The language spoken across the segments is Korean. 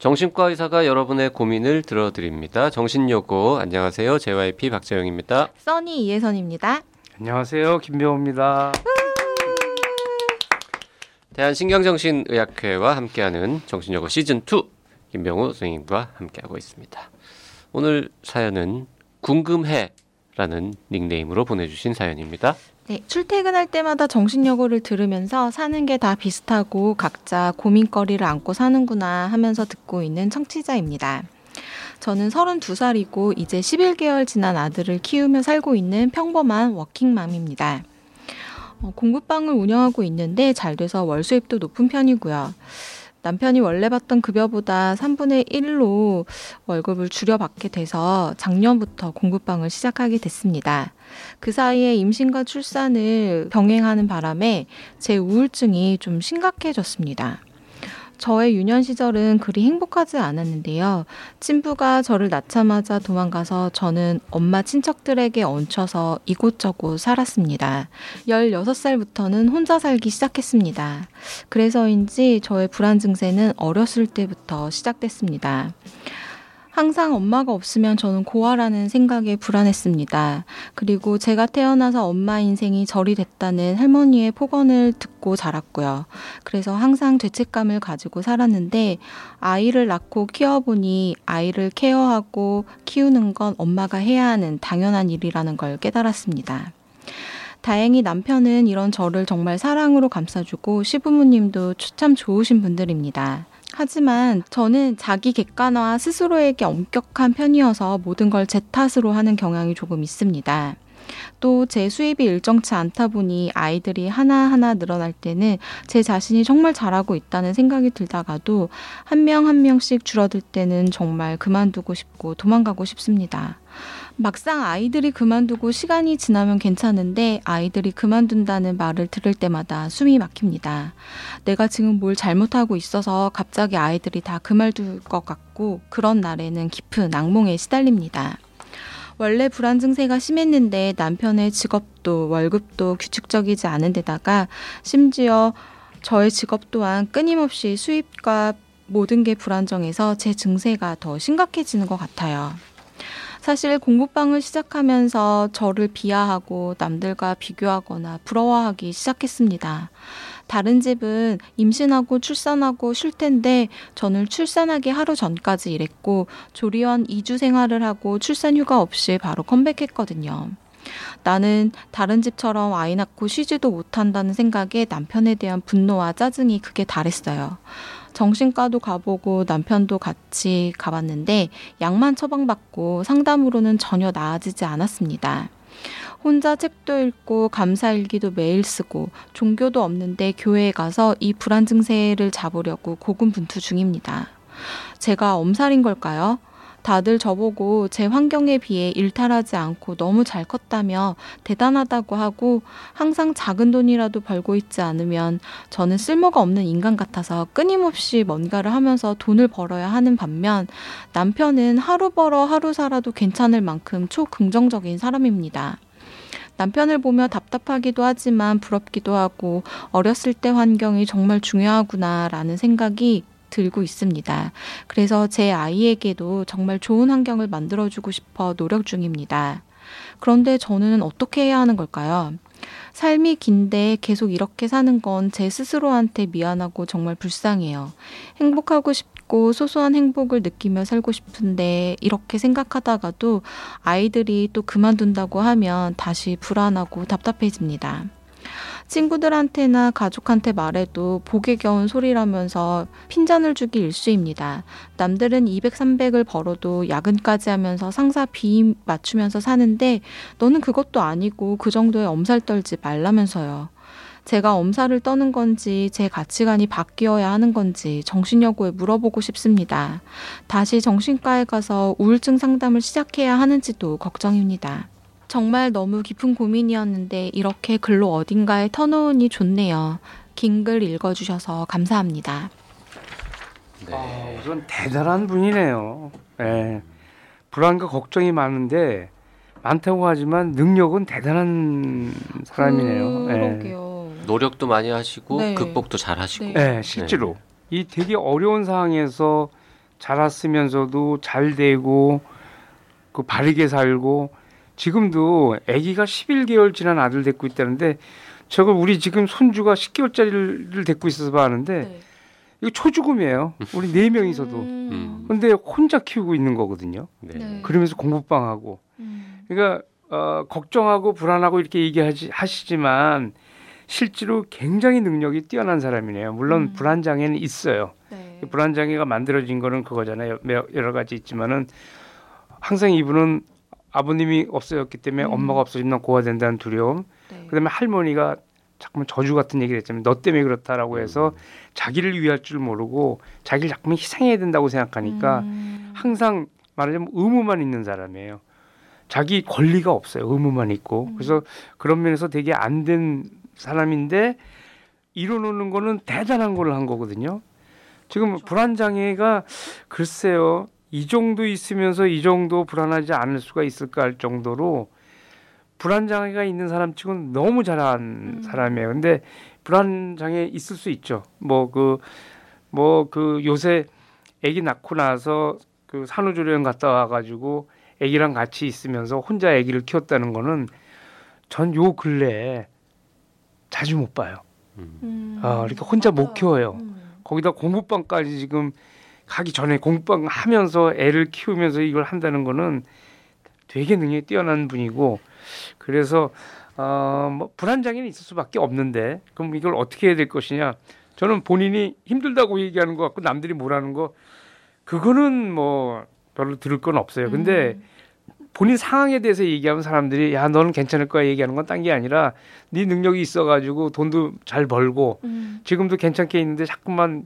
정신과 의사가 여러분의 고민을 들어드립니다. 정신요고 안녕하세요. JYP 박재영입니다. 써니 이혜선입니다. 안녕하세요. 김병호입니다. 대한신경정신의학회와 함께하는 정신요고 시즌2 김병호 선생님과 함께하고 있습니다. 오늘 사연은 궁금해 라는 닉네임으로 보내주신 사연입니다. 네, 출퇴근할 때마다 정신여고를 들으면서 사는 게 다 비슷하고 각자 고민거리를 안고 사는구나 하면서 듣고 있는 청취자입니다. 저는 32살이고 이제 11개월 지난 아들을 키우며 살고 있는 평범한 워킹맘입니다. 어, 공부방을 운영하고 있는데 잘 돼서 월 수입도 높은 편이고요. 남편이 원래 받던 급여보다 3분의 1로 월급을 줄여받게 돼서 작년부터 공부방을 시작하게 됐습니다. 그 사이에 임신과 출산을 병행하는 바람에 제 우울증이 좀 심각해졌습니다. 저의 유년 시절은 그리 행복하지 않았는데요. 친부가 저를 낳자마자 도망가서 저는 엄마 친척들에게 얹혀서 이곳저곳 살았습니다. 16살부터는 혼자 살기 시작했습니다. 그래서인지 저의 불안 증세는 어렸을 때부터 시작됐습니다. 항상 엄마가 없으면 저는 고아라는 생각에 불안했습니다. 그리고 제가 태어나서 엄마 인생이 절이 됐다는 할머니의 폭언을 듣고 자랐고요. 그래서 항상 죄책감을 가지고 살았는데 아이를 낳고 키워보니 아이를 케어하고 키우는 건 엄마가 해야 하는 당연한 일이라는 걸 깨달았습니다. 다행히 남편은 이런 저를 정말 사랑으로 감싸주고 시부모님도 참 좋으신 분들입니다. 하지만 저는 자기 객관화 스스로에게 엄격한 편이어서 모든 걸 제 탓으로 하는 경향이 조금 있습니다. 또 제 수입이 일정치 않다 보니 아이들이 하나하나 늘어날 때는 제 자신이 정말 잘하고 있다는 생각이 들다가도 한 명한 명씩 줄어들 때는 정말 그만두고 싶고 도망가고 싶습니다. 막상 아이들이 그만두고 시간이 지나면 괜찮은데 아이들이 그만둔다는 말을 들을 때마다 숨이 막힙니다. 내가 지금 뭘 잘못하고 있어서 갑자기 아이들이 다 그만둘 것 같고 그런 날에는 깊은 악몽에 시달립니다. 원래 불안 증세가 심했는데 남편의 직업도 월급도 규칙적이지 않은 데다가 심지어 저의 직업 또한 끊임없이 수입과 모든 게 불안정해서 제 증세가 더 심각해지는 것 같아요. 사실 공부방을 시작하면서 저를 비하하고 남들과 비교하거나 부러워하기 시작했습니다. 다른 집은 임신하고 출산하고 쉴 텐데 저는 출산하기 하루 전까지 일했고 조리원 2주 생활을 하고 출산 휴가 없이 바로 컴백했거든요. 나는 다른 집처럼 아이 낳고 쉬지도 못한다는 생각에 남편에 대한 분노와 짜증이 극에 달했어요. 정신과도 가보고 남편도 같이 가봤는데 약만 처방받고 상담으로는 전혀 나아지지 않았습니다. 혼자 책도 읽고 감사일기도 매일 쓰고 종교도 없는데 교회에 가서 이 불안 증세를 잡으려고 고군분투 중입니다. 제가 엄살인 걸까요? 다들 저보고 제 환경에 비해 일탈하지 않고 너무 잘 컸다며 대단하다고 하고 항상 작은 돈이라도 벌고 있지 않으면 저는 쓸모가 없는 인간 같아서 끊임없이 뭔가를 하면서 돈을 벌어야 하는 반면 남편은 하루 벌어 하루 살아도 괜찮을 만큼 초긍정적인 사람입니다. 남편을 보며 답답하기도 하지만 부럽기도 하고 어렸을 때 환경이 정말 중요하구나라는 생각이 들고 있습니다. 그래서 제 아이에게도 정말 좋은 환경을 만들어주고 싶어 노력 중입니다. 그런데 저는 어떻게 해야 하는 걸까요? 삶이 긴데 계속 이렇게 사는 건 제 스스로한테 미안하고 정말 불쌍해요. 행복하고 싶고 소소한 행복을 느끼며 살고 싶은데 이렇게 생각하다가도 아이들이 또 그만둔다고 하면 다시 불안하고 답답해집니다. 친구들한테나 가족한테 말해도 복에 겨운 소리라면서 핀잔을 주기 일쑤입니다. 남들은 200, 300을 벌어도 야근까지 하면서 상사 비 맞추면서 사는데 너는 그것도 아니고 그 정도의 엄살 떨지 말라면서요. 제가 엄살을 떠는 건지 제 가치관이 바뀌어야 하는 건지 정신여고에 물어보고 싶습니다. 다시 정신과에 가서 우울증 상담을 시작해야 하는지도 걱정입니다. 정말 너무 깊은 고민이었는데 이렇게 글로 어딘가에 터놓으니 좋네요. 긴 글 읽어주셔서 감사합니다. 네. 아, 우선 대단한 분이네요. 네. 불안과 걱정이 많은데 많다고 하지만 능력은 대단한 사람이네요. 그러게요. 네. 노력도 많이 하시고 네. 극복도 잘 하시고. 네, 실제로 이 되게 어려운 상황에서 자랐으면서도 잘 되고 그 바르게 살고 지금도 아기가 11개월 지난 아들 데리고 있다는데 저걸 우리 지금 손주가 10개월짜리를 데리고 있어서 봐는데 네. 이거 초죽음이에요. 우리 네 명이서도. 음. 근데 혼자 키우고 있는 거거든요. 네. 네. 그러면서 공부방하고. 음. 그러니까 어, 걱정하고 불안하고 이렇게 얘기하지 하시지만 실제로 굉장히 능력이 뛰어난 사람이네요. 물론 음. 불안 장애는 있어요. 네. 불안 장애가 만들어진 거는 그거잖아요. 여러 가지 있지만은 항상 이분은 아버님이 없어졌기 때문에 음. 엄마가 없어지면 고아 된다는 두려움. 네. 그다음에 할머니가 자꾸만 저주 같은 얘기를 했지만 너 때문에 그렇다라고 해서 음. 자기를 위할 줄 모르고 자기를 자꾸만 희생해야 된다고 생각하니까 음. 항상 말하자면 의무만 있는 사람이에요. 자기 권리가 없어요. 의무만 있고. 음. 그래서 그런 면에서 되게 안 된 사람인데 이뤄놓는 거는 대단한 걸 한 거거든요. 지금 그렇죠. 불안 장애가 글쎄요. 이 정도 있으면서 이 정도 불안하지 않을 수가 있을까 할 정도로 불안 장애가 있는 사람 치고는 너무 잘한 음. 사람이에요. 근데 불안 장애 있을 수 있죠. 뭐 그 뭐 그 요새 아기 낳고 나서 그 산후조리원 갔다 와가지고 아기랑 같이 있으면서 혼자 아기를 키웠다는 거는 전 요 근래에 자주 못 봐요. 음. 아, 그러니까 혼자. 못 키워요. 음. 거기다 공부방까지 지금 가기 전에 공부방 하면서 애를 키우면서 이걸 한다는 거는 되게 능력이 뛰어난 분이고 그래서 어뭐 불안 장애는 있을 수밖에 없는데 그럼 이걸 어떻게 해야 될 것이냐? 저는 본인이 힘들다고 얘기하는 것 같고 남들이 뭐라는 거 그거는 뭐 별로 들을 건 없어요. 근데 음. 본인 상황에 대해서 얘기하면 사람들이 야 너는 괜찮을 거야 얘기하는 건 딴 게 아니라 네 능력이 있어가지고 돈도 잘 벌고 음. 지금도 괜찮게 있는데 자꾸만 뭐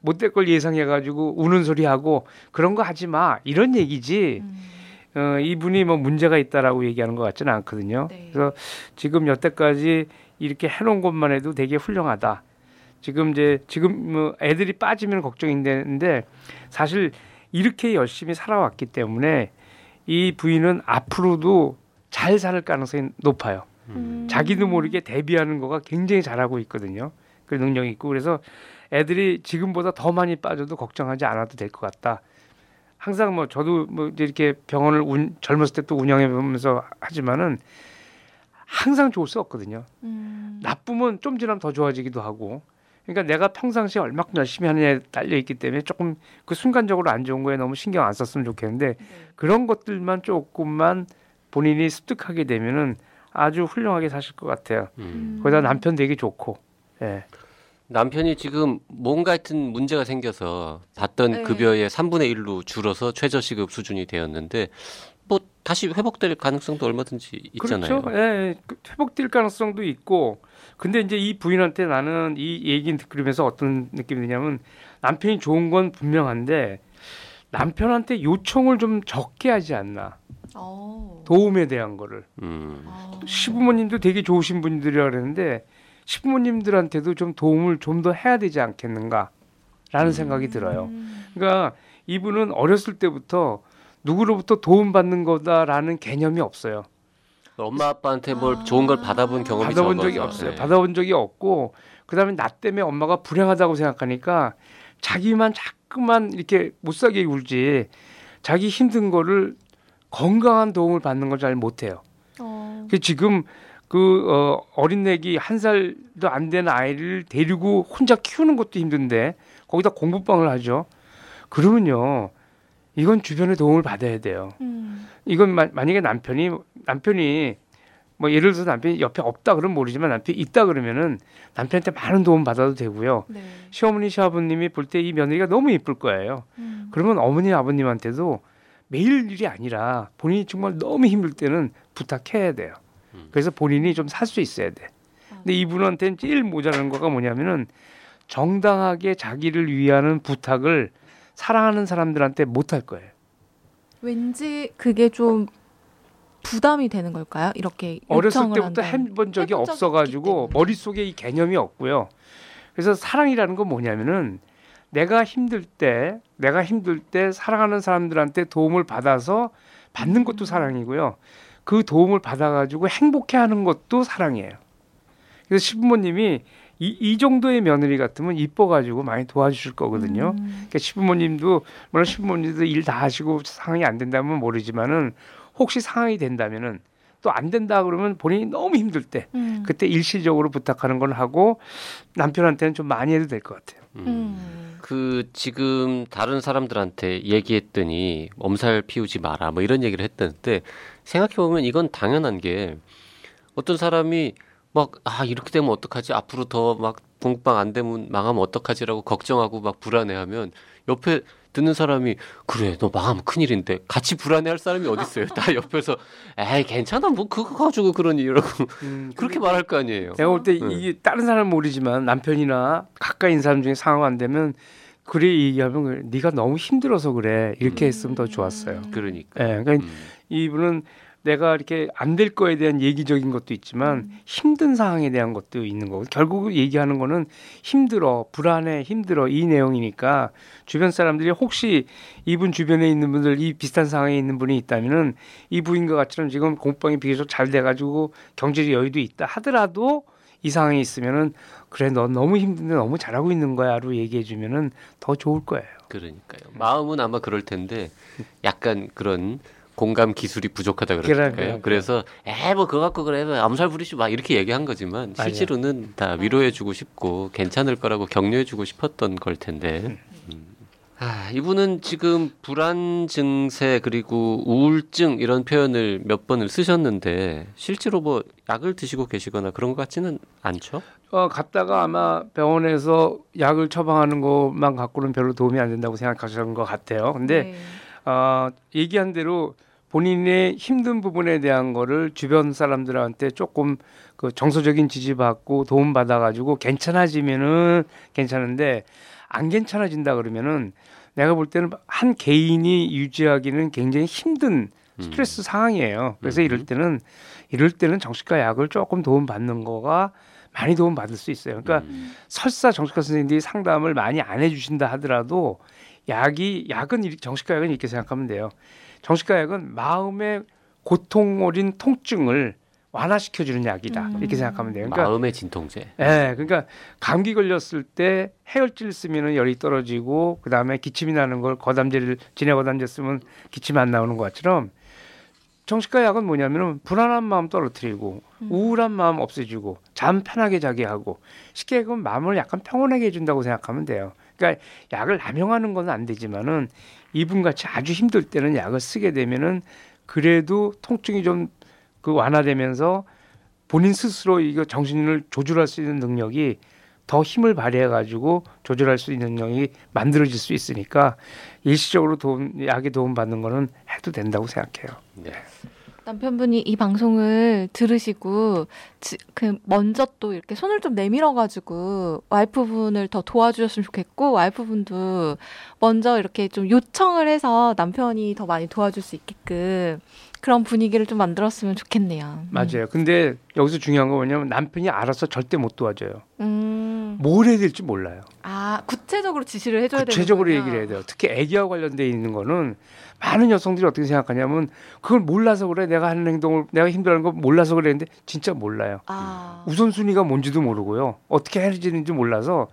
못될 걸 예상해가지고 우는 소리 하고 그런 거 하지 마 이런 얘기지. 음. 어, 이분이 뭐 문제가 있다라고 얘기하는 것 같지는 않거든요. 네. 그래서 지금 여태까지 이렇게 해놓은 것만 해도 되게 훌륭하다. 지금 이제 지금 뭐 애들이 빠지면 걱정인데 사실 이렇게 열심히 살아왔기 때문에 이 부인은 앞으로도 잘 살 가능성이 높아요. 음. 자기도 모르게 대비하는 거가 굉장히 잘하고 있거든요. 그 능력이 있고 그래서 애들이 지금보다 더 많이 빠져도 걱정하지 않아도 될 것 같다. 항상 뭐 저도 뭐 이렇게 병원을 운, 젊었을 때 또 운영해 보면서 하지만은 항상 좋을 수 없거든요. 음. 나쁘면 좀 지나면 더 좋아지기도 하고. 그러니까 내가 평상시에 얼마큼 열심히 하느냐에 딸려 있기 때문에 조금 그 순간적으로 안 좋은 거에 너무 신경 안 썼으면 좋겠는데 네. 그런 것들만 조금만 본인이 습득하게 되면은 아주 훌륭하게 사실 것 같아요. 음. 거기다 남편 되게 좋고. 예. 남편이 지금 뭔가 하여튼 문제가 생겨서 받던 네. 급여의 3분의 1로 줄어서 최저시급 수준이 되었는데 뭐 다시 회복될 가능성도 얼마든지 있잖아요. 그렇죠. 예, 그 회복될 가능성도 있고 근데 이제 이 부인한테 나는 이 얘기 들으면서 어떤 느낌이 드냐면 남편이 좋은 건 분명한데 남편한테 요청을 좀 적게 하지 않나. 오. 어. 도움에 대한 거를. 음. 어. 시부모님도 되게 좋으신 분들이라 그랬는데 시부모님들한테도 좀 도움을 좀 더 해야 되지 않겠는가라는 음. 생각이 들어요. 그러니까 이분은 어렸을 때부터 누구로부터 도움받는 거다라는 개념이 없어요. 엄마 아빠한테 뭘 아. 좋은 걸 받아본 경험이 받아본 적이 없어요. 네. 받아본 적이 없고 그다음에 나 때문에 엄마가 불행하다고 생각하니까 자기만 자꾸만 이렇게 못 살게 울지 자기 힘든 거를 건강한 도움을 받는 걸 잘 못해요. 어. 그 지금 그 어, 어린 애기 한 살도 안 된 아이를 데리고 혼자 키우는 것도 힘든데 거기다 공부방을 하죠. 그러면요, 이건 주변의 도움을 받아야 돼요. 음. 이건 마, 만약에 남편이 남편이 뭐 예를 들어서 남편이 옆에 없다 그러면 모르지만 남편이 있다 그러면은 남편한테 많은 도움 받아도 되고요. 네. 시어머니 시아버님이 볼 때 이 며느리가 너무 이쁠 거예요. 음. 그러면 어머니 아버님한테도 매일 일이 아니라 본인이 정말 너무 힘들 때는 부탁해야 돼요. 음. 그래서 본인이 좀 살 수 있어야 돼. 근데 이분한테는 제일 모자라는 거가 뭐냐면은 정당하게 자기를 위하는 부탁을 사랑하는 사람들한테 못 할 거예요. 왠지 그게 좀 부담이 되는 걸까요? 이렇게 어렸을 때부터 해본 적이 없어가지고 머릿 속에 이 개념이 없고요. 그래서 사랑이라는 건 뭐냐면은 내가 힘들 때, 내가 힘들 때 사랑하는 사람들한테 도움을 받아서 받는 것도 음. 사랑이고요. 그 도움을 받아가지고 행복해하는 것도 사랑이에요. 그래서 시부모님이 이, 이 정도의 며느리 같으면 이뻐가지고 많이 도와주실 거거든요. 음. 그러니까 시부모님도 물론 시부모님도 일 다 하시고 상황이 안 된다면 모르지만은 혹시 상황이 된다면은 또 안 된다 그러면 본인이 너무 힘들 때 음. 그때 일시적으로 부탁하는 건 하고 남편한테는 좀 많이 해도 될 것 같아요. 음. 음. 그 지금 다른 사람들한테 얘기했더니 엄살 피우지 마라 뭐 이런 얘기를 했던데 생각해 보면 이건 당연한 게 어떤 사람이 막 아 이렇게 되면 어떡하지? 앞으로 더 막 공방 안 되면 망하면 어떡하지라고 걱정하고 막 불안해하면 옆에 듣는 사람이 그래 너 망하면 큰일인데. 같이 불안해할 사람이 어디 있어요? 다 옆에서 에이 괜찮아. 뭐 그거 가지고 그러니? 이러고. 음, 그렇게 말할 거 아니에요. 내가 볼때 네. 이게 다른 사람은 모르지만 남편이나 가까이 있는 사람 중에 상황 안 되면 그래 얘기하면 그래, 네가 너무 힘들어서 그래. 이렇게 했으면 더 좋았어요. 그러니까. 예, 그러니까 음. 이분은 내가 이렇게 안 될 거에 대한 얘기적인 것도 있지만 힘든 상황에 대한 것도 있는 거고 결국 얘기하는 거는 힘들어 불안해 힘들어 이 내용이니까 주변 사람들이 혹시 이분 주변에 있는 분들 이 비슷한 상황에 있는 분이 있다면은 이 부인과 같이는 지금 공방이 비교적 잘 돼가지고 경제적 여유도 있다 하더라도 이 상황에 있으면은 그래 너 너무 힘든데 너무 잘하고 있는 거야로 얘기해 주면은 더 좋을 거예요. 그러니까요. 마음은 아마 그럴 텐데 약간 그런 공감 기술이 부족하다? 그래, 그래. 그래서 에이 뭐 그거 갖고 그래 뭐 암살 부리지 마 이렇게 얘기한 거지만. 실제로는 다 위로해주고 싶고 괜찮을 거라고 격려해주고 싶었던 걸 텐데. 음. 아, 이분은 지금 불안 증세 그리고 우울증 이런 표현을 몇 번을 쓰셨는데 실제로 뭐 약을 드시고 계시거나 그런 것 같지는 않죠? 어, 갔다가 아마 병원에서 약을 처방하는 것만 갖고는 별로 도움이 안 된다고 생각하시는 것 같아요. 근데 네. 어, 얘기한 대로 본인의 힘든 부분에 대한 거를 주변 사람들한테 조금 그 정서적인 지지받고 도움 받아가지고 괜찮아지면은 괜찮은데 안 괜찮아진다 그러면은 내가 볼 때는 한 개인이 유지하기는 굉장히 힘든 스트레스 상황이에요. 그래서 음. 이럴 때는 이럴 때는 정신과 약을 조금 도움 받는 거가 많이 도움 받을 수 있어요. 그러니까 음. 설사 정신과 선생님들이 상담을 많이 안 해주신다 하더라도 약이 약은 정신과 약은 이렇게 생각하면 돼요. 정신과 약은 마음의 고통 어린 통증을 완화시켜주는 약이다 음. 이렇게 생각하면 돼요. 그러니까 마음의 진통제. 예, 그러니까 감기 걸렸을 때 해열질 쓰면은 열이 떨어지고 그 다음에 기침이 나는 걸 거담제를 진해 거담제 쓰면 기침 안 나오는 것처럼 정신과 약은 뭐냐면은 불안한 마음 떨어뜨리고 우울한 마음 없애주고 잠 편하게 자게 하고 쉽게 얘기하면 마음을 약간 평온하게 해준다고 생각하면 돼요. 그러니까 약을 남용하는 건 안 되지만은 이분 같이 아주 힘들 때는 약을 쓰게 되면은 그래도 통증이 좀 그 완화되면서 본인 스스로 이거 정신을 조절할 수 있는 능력이 더 힘을 발휘해 가지고 조절할 수 있는 능력이 만들어질 수 있으니까 일시적으로 도움 약에 도움 받는 거는 해도 된다고 생각해요. 네. 남편분이 이 방송을 들으시고 지, 그 먼저 또 이렇게 손을 좀 내밀어 가지고 와이프분을 더 도와주셨으면 좋겠고 와이프분도 먼저 이렇게 좀 요청을 해서 남편이 더 많이 도와줄 수 있게끔 그런 분위기를 좀 만들었으면 좋겠네요. 맞아요. 근데 여기서 중요한 건 뭐냐면 남편이 알아서 절대 못 도와줘요. 음. 뭘 해야 될지 몰라요. 아 구체적으로 지시를 해줘야 되는 구체적으로 얘기를 해야 돼요. 특히 아기와 관련돼 있는 거는 많은 여성들이 어떻게 생각하냐면 그걸 몰라서 그래. 내가 하는 행동을 내가 힘들어하는 거 몰라서 그랬는데 진짜 몰라요. 아. 우선순위가 뭔지도 모르고요. 어떻게 해야 되는지 몰라서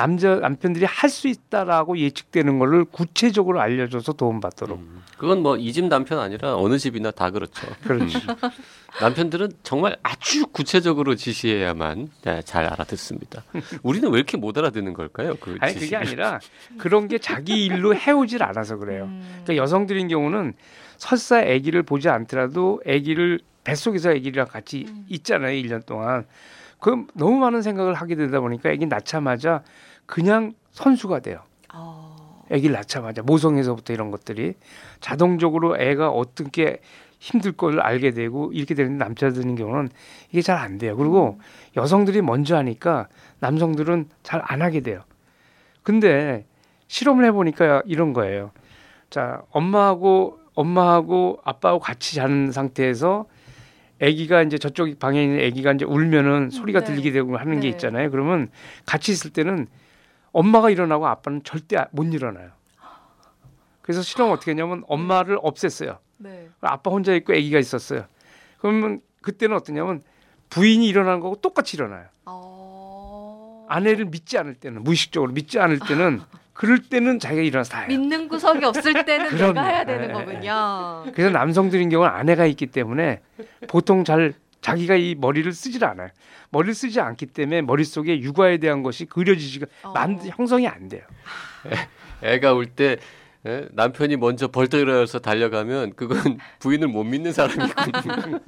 남자 남편들이 할 수 있다라고 예측되는 거를 구체적으로 알려줘서 도움받도록. 음. 그건 뭐 이 집 남편 아니라 어느 집이나 다 그렇죠. 그렇지. 남편들은 정말 아주 구체적으로 지시해야만 네, 잘 알아듣습니다. 우리는 왜 이렇게 못 알아듣는 걸까요? 그 아니 그게 지시를. 아니라 그런 게 자기 일로 해오질 않아서 그래요. 음. 그러니까 여성들인 경우는 설사 아기를 보지 않더라도 아기를 뱃속에서 아기랑 같이 음. 있잖아요. 1년 동안. 그럼 너무 많은 생각을 하게 되다 보니까 아기 낳자마자 그냥 선수가 돼요. 어. 아기를 낳자마자 모성에서부터 이런 것들이 자동적으로 애가 어떻게 힘들 걸 알게 되고 이렇게 되는 남자들인 경우는 이게 잘 안 돼요. 그리고 여성들이 먼저 하니까 남성들은 잘 안 하게 돼요. 근데 실험을 해보니까 이런 거예요. 자, 엄마하고 엄마하고 아빠하고 같이 자는 상태에서 아기가 이제 저쪽 방에 있는 아기가 이제 울면은 소리가 네. 들리게 되고 하는 게 네. 있잖아요. 그러면 같이 있을 때는 엄마가 일어나고 아빠는 절대 못 일어나요. 그래서 실험 어떻게 했냐면 엄마를 없앴어요. 네. 아빠 혼자 있고 아기가 있었어요. 그러면 그때는 어떠냐면 부인이 일어나는 거고 똑같이 일어나요. 어. 아내를 믿지 않을 때는 무의식적으로 믿지 않을 때는 그럴 때는 자기가 일어나서 다 해요. 믿는 구석이 없을 때는. 내가 해야 되는 예, 거군요. 그래서 남성들인 경우는 아내가 있기 때문에 보통 잘 자기가 이 머리를 쓰질 않아요. 머리를 쓰지 않기 때문에 머릿속에 육아에 대한 것이 그려지지가 어. 만 형성이 안 돼요. 애가 올때 남편이 먼저 벌떡 일어나서 달려가면 그건 부인을 못 믿는 사람이군요.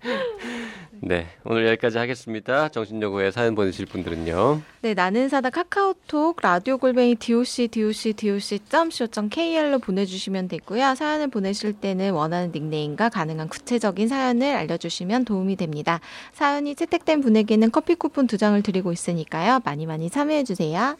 네, 오늘 여기까지 하겠습니다. 정신여고에 사연 보내실 분들은요. 네, 나는 사다 카카오톡 라디오 골뱅이 doc doc doc.co.kr로 보내주시면 되고요. 사연을 보내실 때는 원하는 닉네임과 가능한 구체적인 사연을 알려주시면 도움이 됩니다. 사연이 채택된 분에게는 커피 쿠폰 두 장을 드리고 있으니까요. 많이 많이 참여해 주세요.